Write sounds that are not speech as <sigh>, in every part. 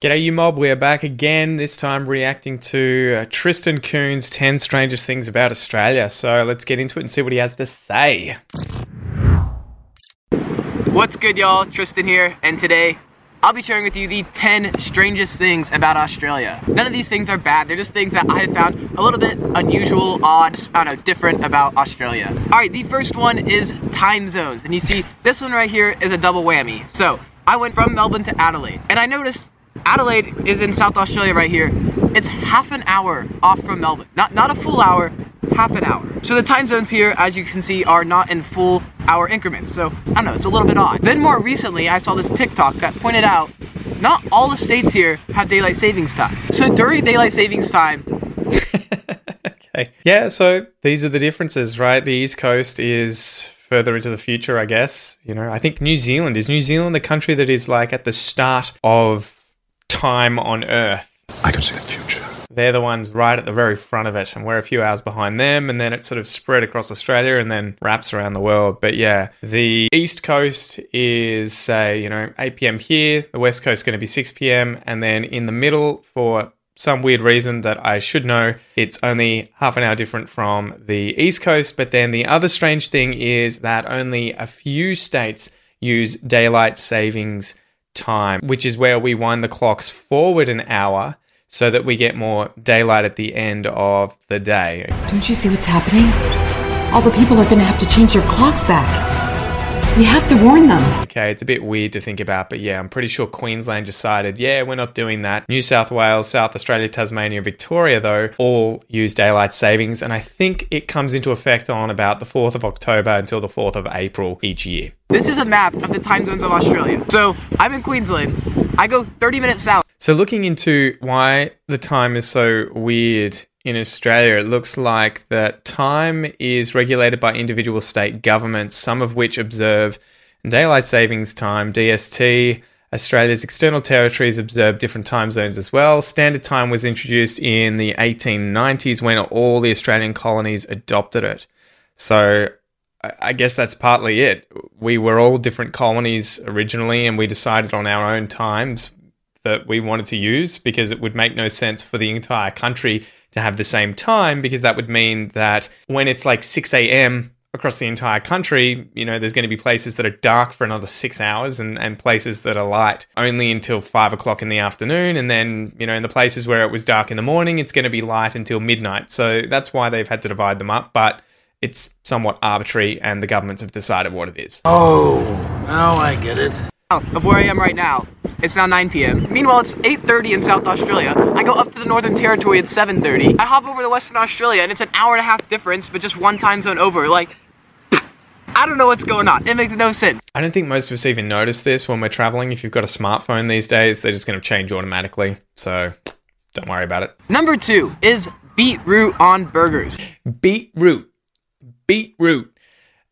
G'day, you mob. We're back again, this time reacting to uh, Tristan Kuhn's 10 Strangest Things About Australia. So let's get into it and see what he has to say. What's good, y'all? Tristan here, and today I'll be sharing with you the 10 strangest things about Australia. None of these things are bad, they're just things that I have found a little bit unusual, odd, I don't know, different about Australia. Alright, the first one is time zones, and you see this one right here is a double whammy. So, I went from Melbourne to Adelaide, and I noticed Adelaide is in South Australia right here. It's half an hour off from Melbourne. Not, not a full hour, half an hour. So the time zones here, as you can see, are not in full hour increments. So I don't know, it's a little bit odd. Then more recently, I saw this TikTok that pointed out not all the states here have daylight savings time. So during daylight savings time, <laughs> okay. Yeah, so these are the differences, right? The East Coast is further into the future, I guess. You know, I think New Zealand is New Zealand the country that is like at the start of time on Earth. I can see the future. They're the ones right at the very front of it, and we're a few hours behind them, and then it sort of spread across Australia and then wraps around the world. But yeah, the East Coast is, say, you know, 8 p.m. here, the West Coast is going to be 6 p.m., and then in the middle, for some weird reason that I should know, it's only half an hour different from the East Coast. But then the other strange thing is that only a few states use daylight savings time, which is where we wind the clocks forward an hour so that we get more daylight at the end of the day. Don't you see what's happening? All the people are going to have to change their clocks back. We have to warn them. Okay, it's a bit weird to think about, but yeah, I'm pretty sure Queensland decided, yeah, we're not doing that. New South Wales, South Australia, Tasmania, Victoria, though, all use daylight savings, and I think it comes into effect on about the 4th of October until the 4th of April each year. This is a map of the time zones of Australia. So I'm in Queensland. I go 30 minutes south. So looking into why the time is so weird in Australia, it looks like that time is regulated by individual state governments, some of which observe daylight savings time, DST. Australia's external territories observe different time zones as well. Standard time was introduced in the 1890s when all the Australian colonies adopted it. So I guess that's partly it. We were all different colonies originally, and we decided on our own times that we wanted to use because it would make no sense for the entire country to have the same time because that would mean that when it's like 6 a.m. across the entire country, you know, there's going to be places that are dark for another six hours and, and places that are light only until five o'clock in the afternoon. And then, you know, in the places where it was dark in the morning, it's going to be light until midnight. So that's why they've had to divide them up. But it's somewhat arbitrary and the governments have decided what it is. Oh, now I get it. Of where I am right now. It's now 9 p.m. Meanwhile, it's 8.30 in South Australia. I go up to the Northern Territory at 7.30. I hop over to Western Australia and it's an hour and a half difference, but just one time zone over. Like, <clears throat> I don't know what's going on. It makes no sense. I don't think most of us even notice this when we're traveling. If you've got a smartphone these days, they're just going to change automatically. So don't worry about it. Number two is beetroot on burgers. Beetroot. Beetroot.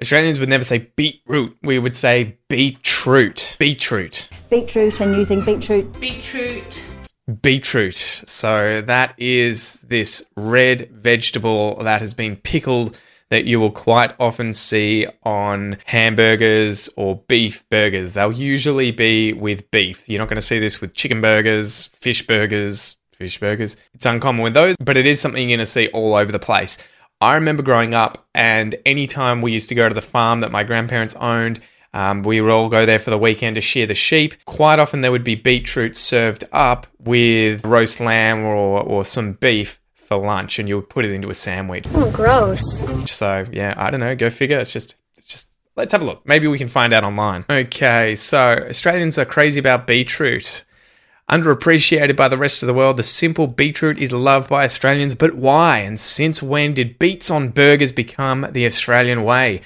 Australians would never say beetroot. We would say beetroot. Beetroot. Beetroot and using beetroot. Beetroot. Beetroot. So that is this red vegetable that has been pickled that you will quite often see on hamburgers or beef burgers. They'll usually be with beef. You're not going to see this with chicken burgers, fish burgers, fish burgers. It's uncommon with those, but it is something you're going to see all over the place. I remember growing up, and anytime we used to go to the farm that my grandparents owned, um, we would all go there for the weekend to shear the sheep. Quite often, there would be beetroot served up with roast lamb or, or some beef for lunch, and you would put it into a sandwich. Oh, gross. So, yeah, I don't know. Go figure. It's just, it's just. Let's have a look. Maybe we can find out online. Okay, so Australians are crazy about beetroot. Underappreciated by the rest of the world, the simple beetroot is loved by Australians, but why? And since when did beets on burgers become the Australian way?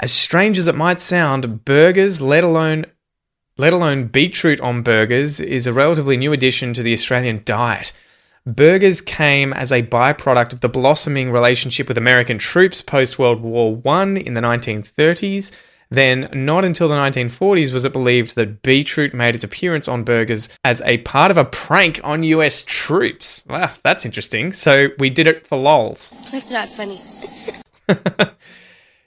As strange as it might sound, burgers, let alone let alone beetroot on burgers, is a relatively new addition to the Australian diet. Burgers came as a byproduct of the blossoming relationship with American troops post World War I in the 1930s then, not until the 1940s was it believed that beetroot made its appearance on burgers as a part of a prank on US troops. Wow, that's interesting. So, we did it for lols. That's not funny. <laughs>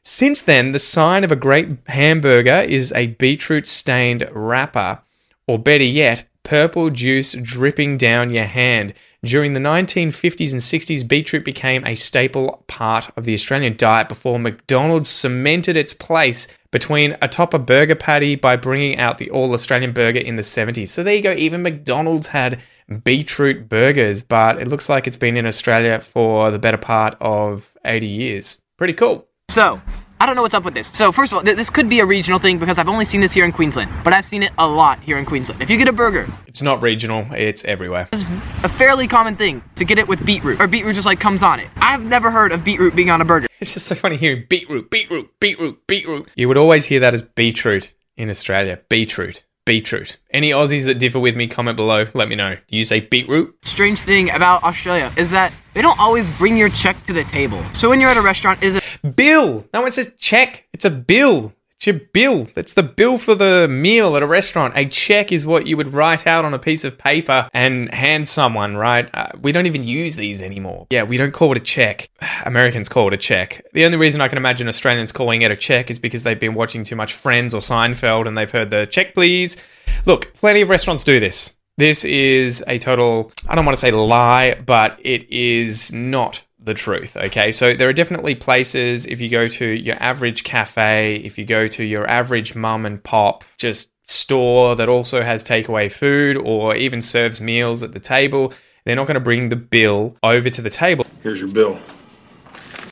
Since then, the sign of a great hamburger is a beetroot stained wrapper, or better yet, purple juice dripping down your hand. During the 1950s and 60s, beetroot became a staple part of the Australian diet before McDonald's cemented its place between atop a burger patty by bringing out the all Australian burger in the 70s. So there you go, even McDonald's had beetroot burgers, but it looks like it's been in Australia for the better part of 80 years. Pretty cool. So, I don't know what's up with this. So, first of all, th- this could be a regional thing because I've only seen this here in Queensland, but I've seen it a lot here in Queensland. If you get a burger, It's not regional, it's everywhere. it's a fairly common thing to get it with beetroot, or beetroot just like comes on it. I've never heard of beetroot being on a burger. It's just so funny hearing beetroot, beetroot, beetroot, beetroot. You would always hear that as beetroot in Australia. Beetroot, beetroot. Any Aussies that differ with me, comment below. Let me know. Do you say beetroot? Strange thing about Australia is that they don't always bring your check to the table. So when you're at a restaurant, is it Bill. No one says check. It's a bill. It's your bill. It's the bill for the meal at a restaurant. A check is what you would write out on a piece of paper and hand someone, right? Uh, we don't even use these anymore. Yeah, we don't call it a check. <sighs> Americans call it a check. The only reason I can imagine Australians calling it a check is because they've been watching too much Friends or Seinfeld and they've heard the check, please. Look, plenty of restaurants do this. This is a total, I don't want to say lie, but it is not the truth. Okay. So there are definitely places, if you go to your average cafe, if you go to your average mum and pop, just store that also has takeaway food or even serves meals at the table, they're not going to bring the bill over to the table Here's your bill.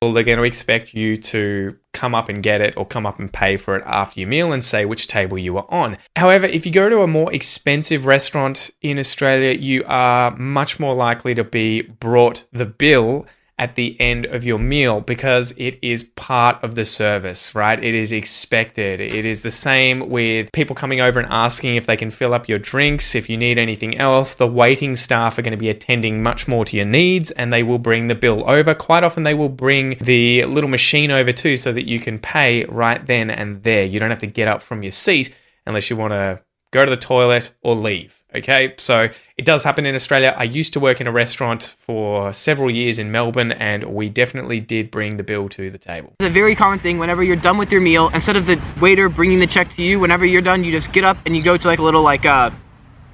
Well, they're going to expect you to come up and get it or come up and pay for it after your meal and say which table you are on. However, if you go to a more expensive restaurant in Australia, you are much more likely to be brought the bill at the end of your meal because it is part of the service, right? It is expected. It is the same with people coming over and asking if they can fill up your drinks, if you need anything else. The waiting staff are going to be attending much more to your needs and they will bring the bill over. Quite often, they will bring the little machine over too so that you can pay right then and there. You don't have to get up from your seat unless you want to go to the toilet or leave. Okay, so it does happen in Australia. I used to work in a restaurant for several years in Melbourne, and we definitely did bring the bill to the table. It's a very common thing whenever you're done with your meal, instead of the waiter bringing the check to you, whenever you're done, you just get up and you go to like a little like uh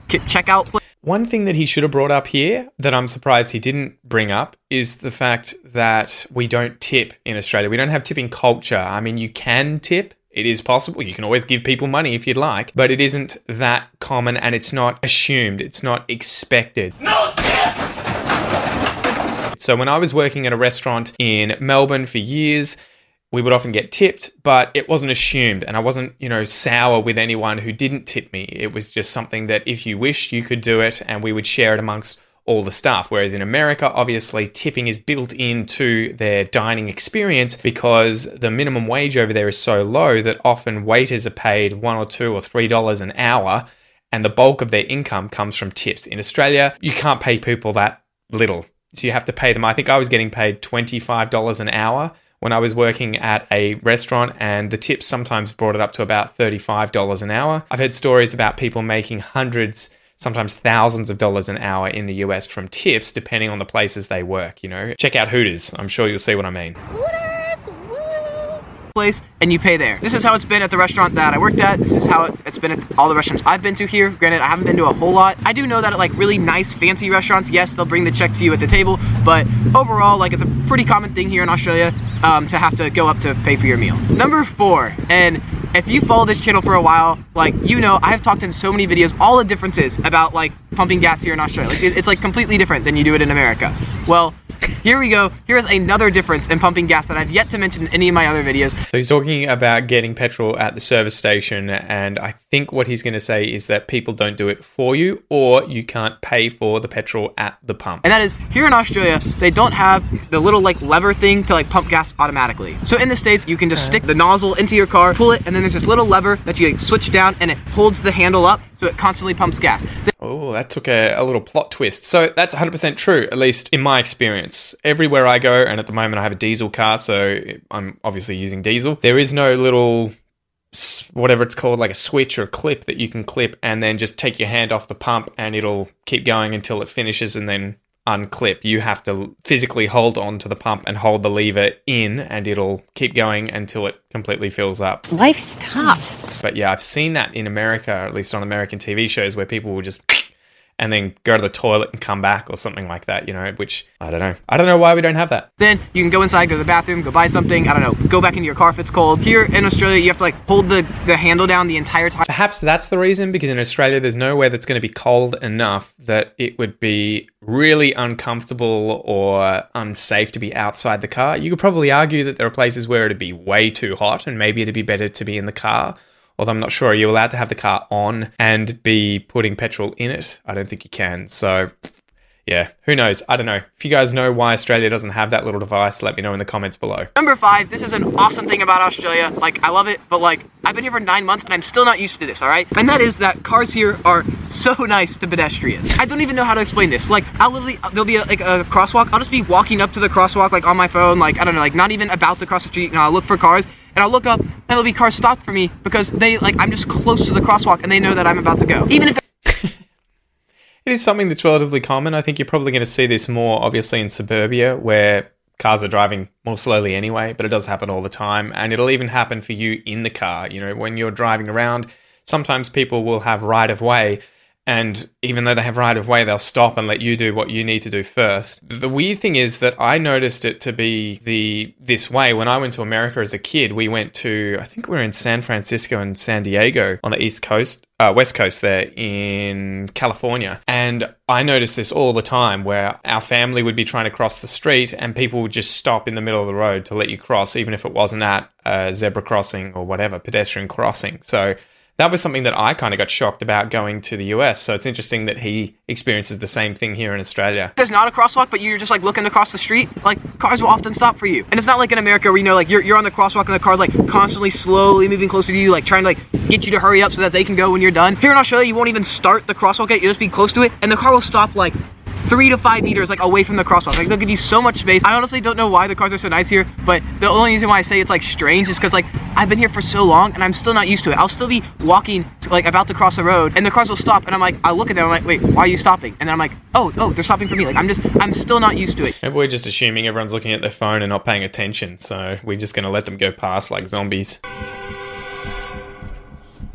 checkout place. One thing that he should have brought up here that I'm surprised he didn't bring up is the fact that we don't tip in Australia. We don't have tipping culture. I mean, you can tip. It is possible. You can always give people money if you'd like, but it isn't that common and it's not assumed. It's not expected. So when I was working at a restaurant in Melbourne for years, we would often get tipped, but it wasn't assumed. And I wasn't, you know, sour with anyone who didn't tip me. It was just something that if you wished, you could do it and we would share it amongst all the staff. Whereas in America, obviously, tipping is built into their dining experience because the minimum wage over there is so low that often waiters are paid one or two or three dollars an hour. And the bulk of their income comes from tips. In Australia, you can't pay people that little. So you have to pay them. I think I was getting paid $25 an hour when I was working at a restaurant, and the tips sometimes brought it up to about $35 an hour. I've heard stories about people making hundreds, sometimes thousands of dollars an hour in the US from tips, depending on the places they work. You know, check out Hooters. I'm sure you'll see what I mean. place and you pay there. This is how it's been at the restaurant that I worked at. This is how it, it's been at all the restaurants I've been to here. Granted, I haven't been to a whole lot. I do know that at like really nice, fancy restaurants, yes, they'll bring the check to you at the table, but overall, like it's a pretty common thing here in Australia um, to have to go up to pay for your meal. Number four, and if you follow this channel for a while, like you know, I've talked in so many videos all the differences about like pumping gas here in Australia. Like, it's like completely different than you do it in America. Well, here we go. Here's another difference in pumping gas that I've yet to mention in any of my other videos. So he's talking about getting petrol at the service station, and I think what he's going to say is that people don't do it for you, or you can't pay for the petrol at the pump. And that is here in Australia, they don't have the little like lever thing to like pump gas automatically. So in the States, you can just uh-huh. stick the nozzle into your car, pull it, and then there's this little lever that you like, switch down and it holds the handle up so it constantly pumps gas. Oh, that took a, a little plot twist. So that's 100% true, at least in my experience. Everywhere I go, and at the moment I have a diesel car, so I'm obviously using diesel, there is no little whatever it's called, like a switch or a clip that you can clip and then just take your hand off the pump and it'll keep going until it finishes and then unclip. You have to physically hold on to the pump and hold the lever in and it'll keep going until it completely fills up. Life's tough. But yeah, I've seen that in America, or at least on American TV shows, where people will just and then go to the toilet and come back or something like that, you know, which I don't know. I don't know why we don't have that. Then you can go inside, go to the bathroom, go buy something. I don't know. Go back into your car if it's cold. Here in Australia, you have to like hold the, the handle down the entire time. Perhaps that's the reason because in Australia there's nowhere that's going to be cold enough that it would be really uncomfortable or unsafe to be outside the car. You could probably argue that there are places where it'd be way too hot and maybe it'd be better to be in the car although I'm not sure. Are you allowed to have the car on and be putting petrol in it? I don't think you can. So, yeah, who knows? I don't know. If you guys know why Australia doesn't have that little device, let me know in the comments below. Number five, this is an awesome thing about Australia. Like, I love it, but like, I've been here for nine months and I'm still not used to this, all right? And that is that cars here are so <laughs> nice to pedestrians. I don't even know how to explain this. Like, I'll literally, there'll be a, like a crosswalk. I'll just be walking up to the crosswalk, like on my phone, like, I don't know, like not even about to cross the street, and I'll look for cars and I'll look up and there'll be cars stopped for me because they like I'm just close to the crosswalk and they know that I'm about to go. Even if <laughs> it is something that's relatively common. I think you're probably going to see this more obviously in suburbia where cars are driving more slowly anyway, but it does happen all the time and it'll even happen for you in the car, you know, when you're driving around, sometimes people will have right of way and even though they have right of way, they'll stop and let you do what you need to do first. The weird thing is that I noticed it to be the this way when I went to America as a kid. We went to I think we were in San Francisco and San Diego on the East Coast, uh, West Coast there in California, and I noticed this all the time where our family would be trying to cross the street and people would just stop in the middle of the road to let you cross, even if it wasn't at a zebra crossing or whatever pedestrian crossing. So that was something that I kind of got shocked about going to the US. So it's interesting that he experiences the same thing here in Australia. There's not a crosswalk, but you're just like looking across the street, like cars will often stop for you. And it's not like in America where you know like you're, you're on the crosswalk and the car's like constantly slowly moving closer to you, like trying to like get you to hurry up so that they can go when you're done. Here in Australia, you won't even start the crosswalk yet, you'll just be close to it, and the car will stop like three to five meters like away from the crosswalk. Like they'll give you so much space. I honestly don't know why the cars are so nice here, but the only reason why I say it's like strange is because like I've been here for so long and I'm still not used to it. I'll still be walking to, like about to cross a road and the cars will stop and I'm like I look at them I'm like wait why are you stopping? And then I'm like oh oh they're stopping for me. Like I'm just I'm still not used to it. Maybe we're just assuming everyone's looking at their phone and not paying attention, so we're just gonna let them go past like zombies.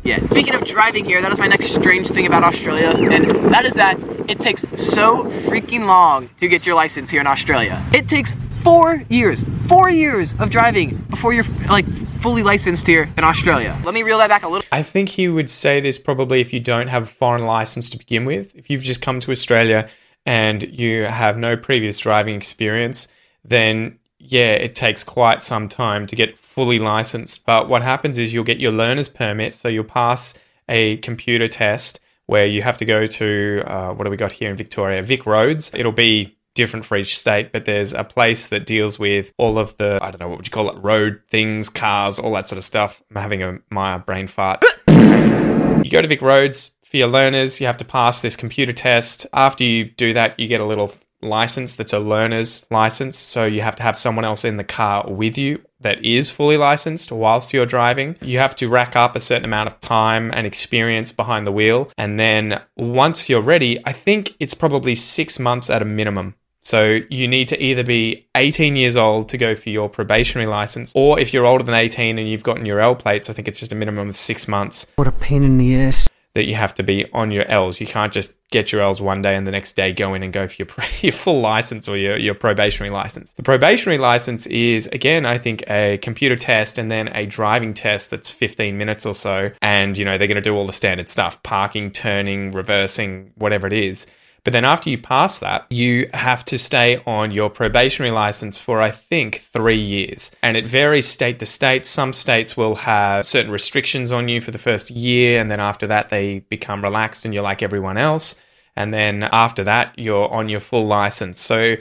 Yeah, speaking of driving here, that is my next strange thing about Australia, and that is that it takes so freaking long to get your license here in Australia. It takes four years, four years of driving before you're like fully licensed here in Australia. Let me reel that back a little. I think he would say this probably if you don't have a foreign license to begin with. If you've just come to Australia and you have no previous driving experience, then yeah, it takes quite some time to get fully licensed. But what happens is you'll get your learner's permit, so you'll pass a computer test where you have to go to uh, what do we got here in Victoria? Vic Roads. It'll be different for each state, but there's a place that deals with all of the I don't know what would you call it, road things, cars, all that sort of stuff. I'm having a my brain fart. <coughs> you go to Vic Roads for your learners. You have to pass this computer test. After you do that, you get a little license that's a learner's license. So you have to have someone else in the car with you that is fully licensed whilst you're driving. You have to rack up a certain amount of time and experience behind the wheel. And then once you're ready, I think it's probably six months at a minimum. So you need to either be 18 years old to go for your probationary license, or if you're older than 18 and you've gotten your L plates, I think it's just a minimum of six months. What a pain in the ass that you have to be on your L's. You can't just get your L's one day and the next day go in and go for your, <laughs> your full license or your, your probationary license. The probationary license is, again, I think a computer test and then a driving test that's 15 minutes or so. And, you know, they're going to do all the standard stuff parking, turning, reversing, whatever it is. But then after you pass that, you have to stay on your probationary license for, I think, three years. And it varies state to state. Some states will have certain restrictions on you for the first year. And then after that, they become relaxed and you're like everyone else. And then after that, you're on your full license. So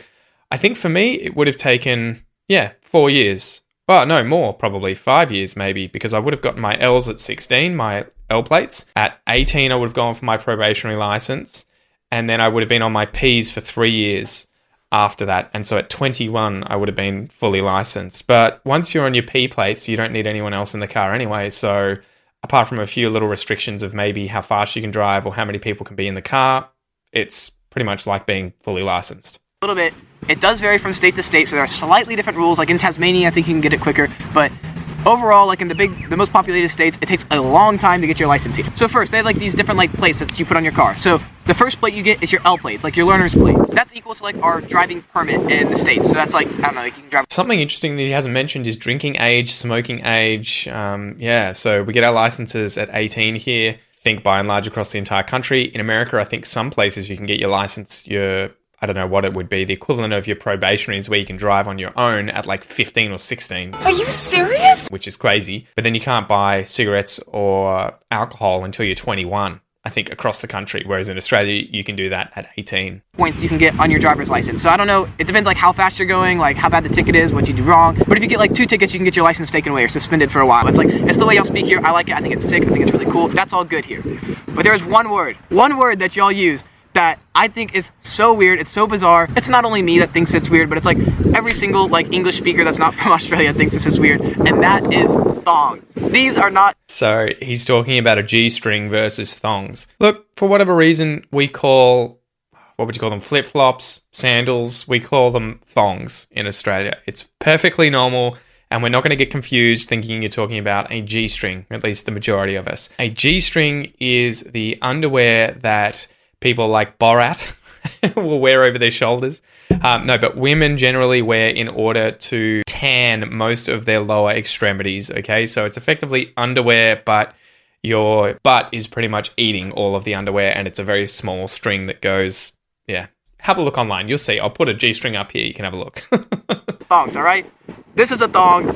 I think for me, it would have taken, yeah, four years. Well, no, more, probably five years maybe, because I would have gotten my L's at 16, my L plates. At 18, I would have gone for my probationary license and then I would have been on my P's for three years after that. And so at 21, I would have been fully licensed. But once you're on your P plates, you don't need anyone else in the car anyway. So apart from a few little restrictions of maybe how fast you can drive or how many people can be in the car, it's pretty much like being fully licensed. A little bit. It does vary from state to state, so there are slightly different rules. Like in Tasmania, I think you can get it quicker, but overall, like in the big, the most populated states, it takes a long time to get your license here. So first, they have like these different like plates that you put on your car. So the first plate you get is your L plate, it's like your learner's plates. That's equal to like our driving permit in the states. So that's like I don't know, like you can drive. Something interesting that he hasn't mentioned is drinking age, smoking age. Um, yeah, so we get our licenses at 18 here. Think by and large across the entire country. In America, I think some places you can get your license, your I don't know what it would be, the equivalent of your probationary is where you can drive on your own at like 15 or 16. Are you serious? Which is crazy. But then you can't buy cigarettes or alcohol until you're 21. I think across the country, whereas in Australia you can do that at 18. Points you can get on your driver's license. So I don't know. It depends like how fast you're going, like how bad the ticket is, what you do wrong. But if you get like two tickets, you can get your license taken away or suspended for a while. It's like it's the way y'all speak here. I like it. I think it's sick. I think it's really cool. That's all good here. But there is one word, one word that y'all use that I think is so weird. It's so bizarre. It's not only me that thinks it's weird, but it's like every single like English speaker that's not <laughs> from Australia thinks this is weird, and that is thongs. These are not. So he's talking about a G string versus thongs. Look, for whatever reason, we call what would you call them? Flip flops, sandals. We call them thongs in Australia. It's perfectly normal. And we're not going to get confused thinking you're talking about a G string, at least the majority of us. A G string is the underwear that people like Borat <laughs> will wear over their shoulders. Um, no, but women generally wear in order to tan most of their lower extremities. Okay, so it's effectively underwear, but your butt is pretty much eating all of the underwear, and it's a very small string that goes. Yeah, have a look online. You'll see. I'll put a G string up here. You can have a look. <laughs> thongs, all right? This is a thong.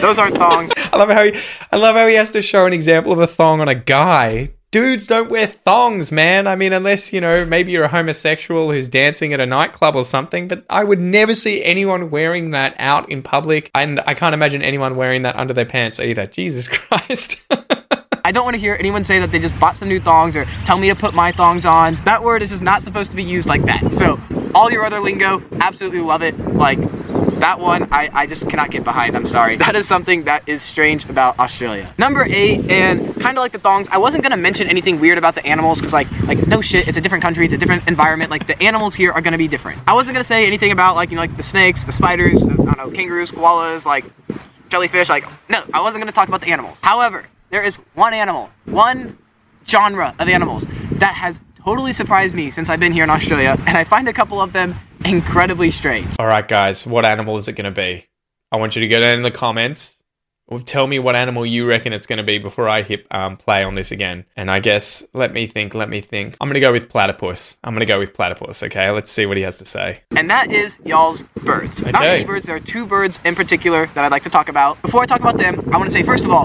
Those aren't thongs. <laughs> I love how he, I love how he has to show an example of a thong on a guy dudes don't wear thongs, man. I mean, unless, you know, maybe you're a homosexual who's dancing at a nightclub or something, but I would never see anyone wearing that out in public. And I can't imagine anyone wearing that under their pants either. Jesus <laughs> Christ. I don't want to hear anyone say that they just bought some new thongs or tell me to put my thongs on. That word is just not supposed to be used like that. So, all your other lingo, absolutely love it. Like, that one I, I just cannot get behind. I'm sorry. <laughs> That is something that is strange about Australia. Number eight, and kind of like the thongs, I wasn't gonna mention anything weird about the animals because like like no shit, it's a different country, it's a different environment. Like the animals here are gonna be different. I wasn't gonna say anything about like you know like the snakes, the spiders, the, I don't know, kangaroos, koalas, like jellyfish. Like no, I wasn't gonna talk about the animals. However, there is one animal, one genre of animals that has totally surprised me since I've been here in Australia, and I find a couple of them incredibly strange. All right, guys, what animal is it going to be? I want you to go down in the comments. Tell me what animal you reckon it's going to be before I hit um, play on this again. And I guess, let me think, let me think. I'm going to go with platypus. I'm going to go with platypus, okay? Let's see what he has to say. And that is y'all's birds. Okay. Not any birds, there are two birds in particular that I'd like to talk about. Before I talk about them, I want to say, first of all,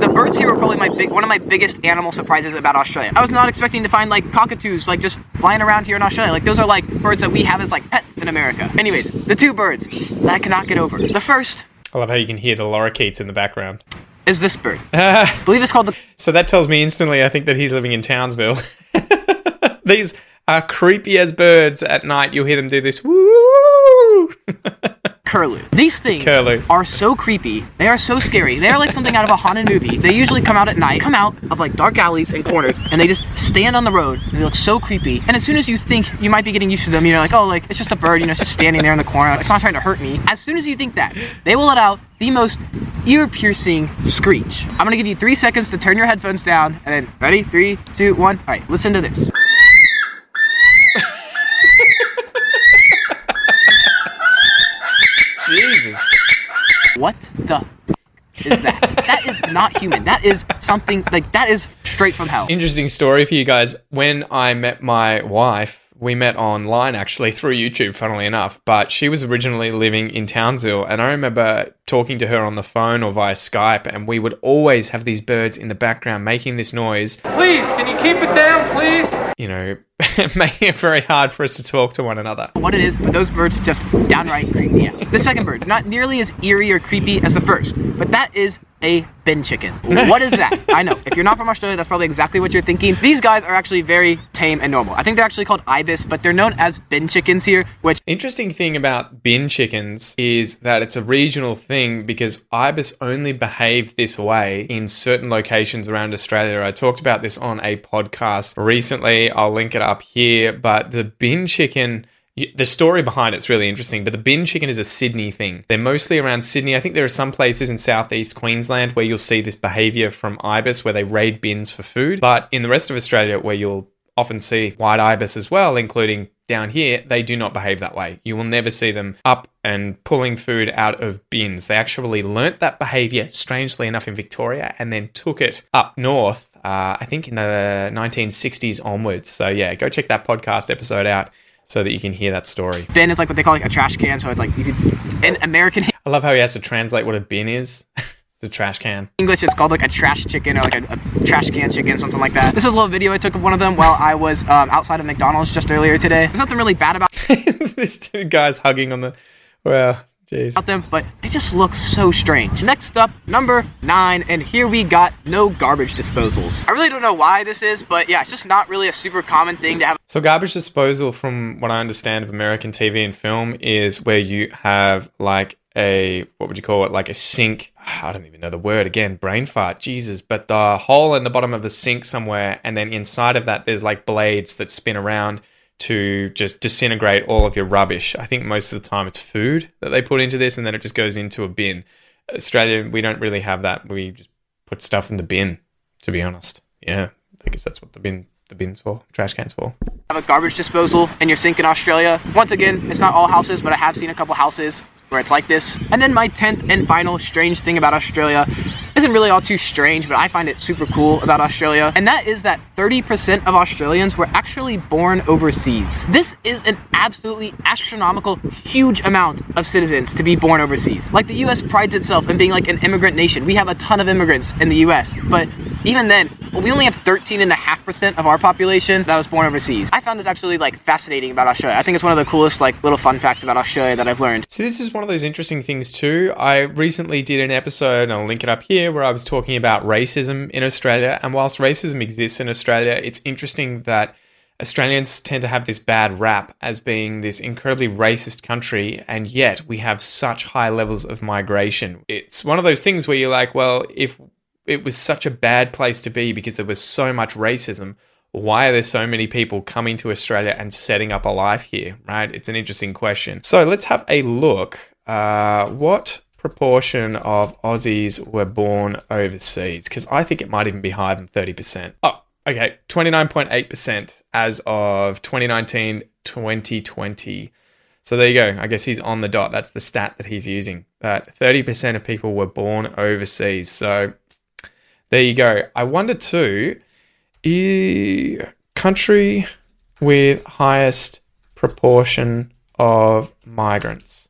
the birds here were probably my big, one of my biggest animal surprises about Australia. I was not expecting to find like cockatoos like just flying around here in Australia. Like those are like birds that we have as like pets in America. Anyways, the two birds that I cannot get over. The first I love how you can hear the lorikeets in the background. is this bird. <laughs> I believe it's called the So that tells me instantly, I think that he's living in Townsville. <laughs> These are creepy as birds at night. You'll hear them do this. Woo! <laughs> curlew. These things Curlew. are so creepy. They are so scary. They are like something out of a haunted movie. They usually come out at night, come out of like dark alleys and corners, and they just stand on the road. And they look so creepy. And as soon as you think you might be getting used to them, you're like, oh, like it's just a bird. You know, it's just standing there in the corner. It's not trying to hurt me. As soon as you think that, they will let out the most ear-piercing screech. I'm gonna give you three seconds to turn your headphones down, and then ready, three, two, one. All right, listen to this. Jesus. What the f- is that? that is not human. That is something like that is straight from hell. Interesting story for you guys. When I met my wife, we met online actually through YouTube, funnily enough, but she was originally living in Townsville. And I remember talking to her on the phone or via Skype, and we would always have these birds in the background making this noise. Please, can you keep it down, please? you know, <laughs> making it very hard for us to talk to one another. what it is, but those birds are just downright creepy. Yeah. The second bird, not nearly as eerie or creepy as the first, but that is a bin chicken. What is that? I know. If you're not from Australia, that's probably exactly what you're thinking. These guys are actually very tame and normal. I think they're actually called ibis, but they're known as bin chickens here, which Interesting thing about bin chickens is that it's a regional thing because ibis only behave this way in certain locations around Australia. I talked about this on a podcast recently. I'll link it up here, but the bin chicken The story behind it's really interesting, but the bin chicken is a Sydney thing. They're mostly around Sydney. I think there are some places in southeast Queensland where you'll see this behavior from ibis where they raid bins for food. But in the rest of Australia, where you'll often see white ibis as well, including down here, they do not behave that way. You will never see them up and pulling food out of bins. They actually learnt that behavior, strangely enough, in Victoria and then took it up north, uh, I think in the 1960s onwards. So, yeah, go check that podcast episode out so that you can hear that story. Bin is like what they call like a trash can, so it's like you could in American <laughs> I love how he has to translate what a bin is. <laughs> it's a trash can. English it's called like a trash chicken or like a, a trash can chicken, something like that. This is a little video I took of one of them while I was um, outside of McDonald's just earlier today. There's nothing really bad about <laughs> this two guys hugging on the. Well, jeez. about them, but they just look so strange. Next up, number nine, and here we got no garbage disposals. I really don't know why this is, but yeah, it's just not really a super common thing to have So, garbage disposal, from what I understand of American TV and film, is where you have like a what would you call it? Like a sink. Ah, I don't even know the word again. Brain fart. Jesus. But the hole in the bottom of a sink somewhere, and then inside of that, there's like blades that spin around to just disintegrate all of your rubbish. I think most of the time it's food that they put into this, and then it just goes into a bin. Australia, we don't really have that. We just put stuff in the bin. To be honest, yeah, I guess that's what the bin the bin's for, trash cans for. Have a garbage disposal in your sink in Australia. Once again, it's not all houses, but I have seen a couple houses where it's like this. And then my 10th and final strange thing about Australia isn't really all too strange, but I find it super cool about Australia. And that is that 30% of Australians were actually born overseas. This is an absolutely astronomical, huge amount of citizens to be born overseas. Like the US prides itself in being like an immigrant nation. We have a ton of immigrants in the US, but even then, we only have 13.5% of our population that was born overseas. I found this actually like fascinating about Australia. I think it's one of the coolest like little fun facts about Australia that I've learned. So this is one of those interesting things too. I recently did an episode, and I'll link it up here, where I was talking about racism in Australia. And whilst racism exists in Australia, it's interesting that Australians tend to have this bad rap as being this incredibly racist country, and yet we have such high levels of migration. It's one of those things where you're like, well, if it was such a bad place to be because there was so much racism, why are there so many people coming to Australia and setting up a life here, right? It's an interesting question. So let's have a look. Uh, what proportion of Aussies were born overseas? Because I think it might even be higher than 30%. Oh, okay. 29.8% as of 2019 2020. So there you go. I guess he's on the dot. That's the stat that he's using. That 30% of people were born overseas. So there you go. I wonder too, e- country with highest proportion of migrants.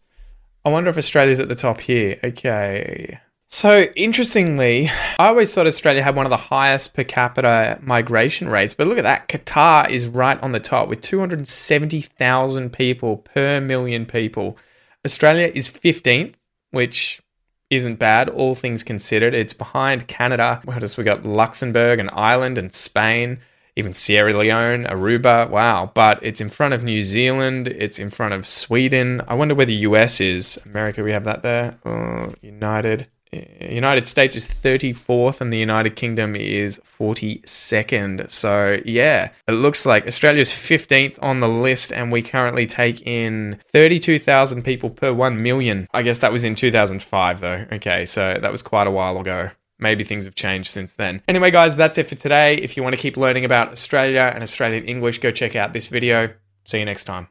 I wonder if Australia's at the top here. Okay. So interestingly, I always thought Australia had one of the highest per capita migration rates, but look at that. Qatar is right on the top with 270,000 people per million people. Australia is 15th, which isn't bad, all things considered. It's behind Canada. What else we got? Luxembourg and Ireland and Spain, even Sierra Leone, Aruba. Wow. But it's in front of New Zealand. It's in front of Sweden. I wonder where the US is. America, we have that there. Uh, United. United States is 34th and the United Kingdom is 42nd. So, yeah, it looks like Australia's 15th on the list and we currently take in 32,000 people per 1 million. I guess that was in 2005 though. Okay, so that was quite a while ago. Maybe things have changed since then. Anyway, guys, that's it for today. If you want to keep learning about Australia and Australian English, go check out this video. See you next time.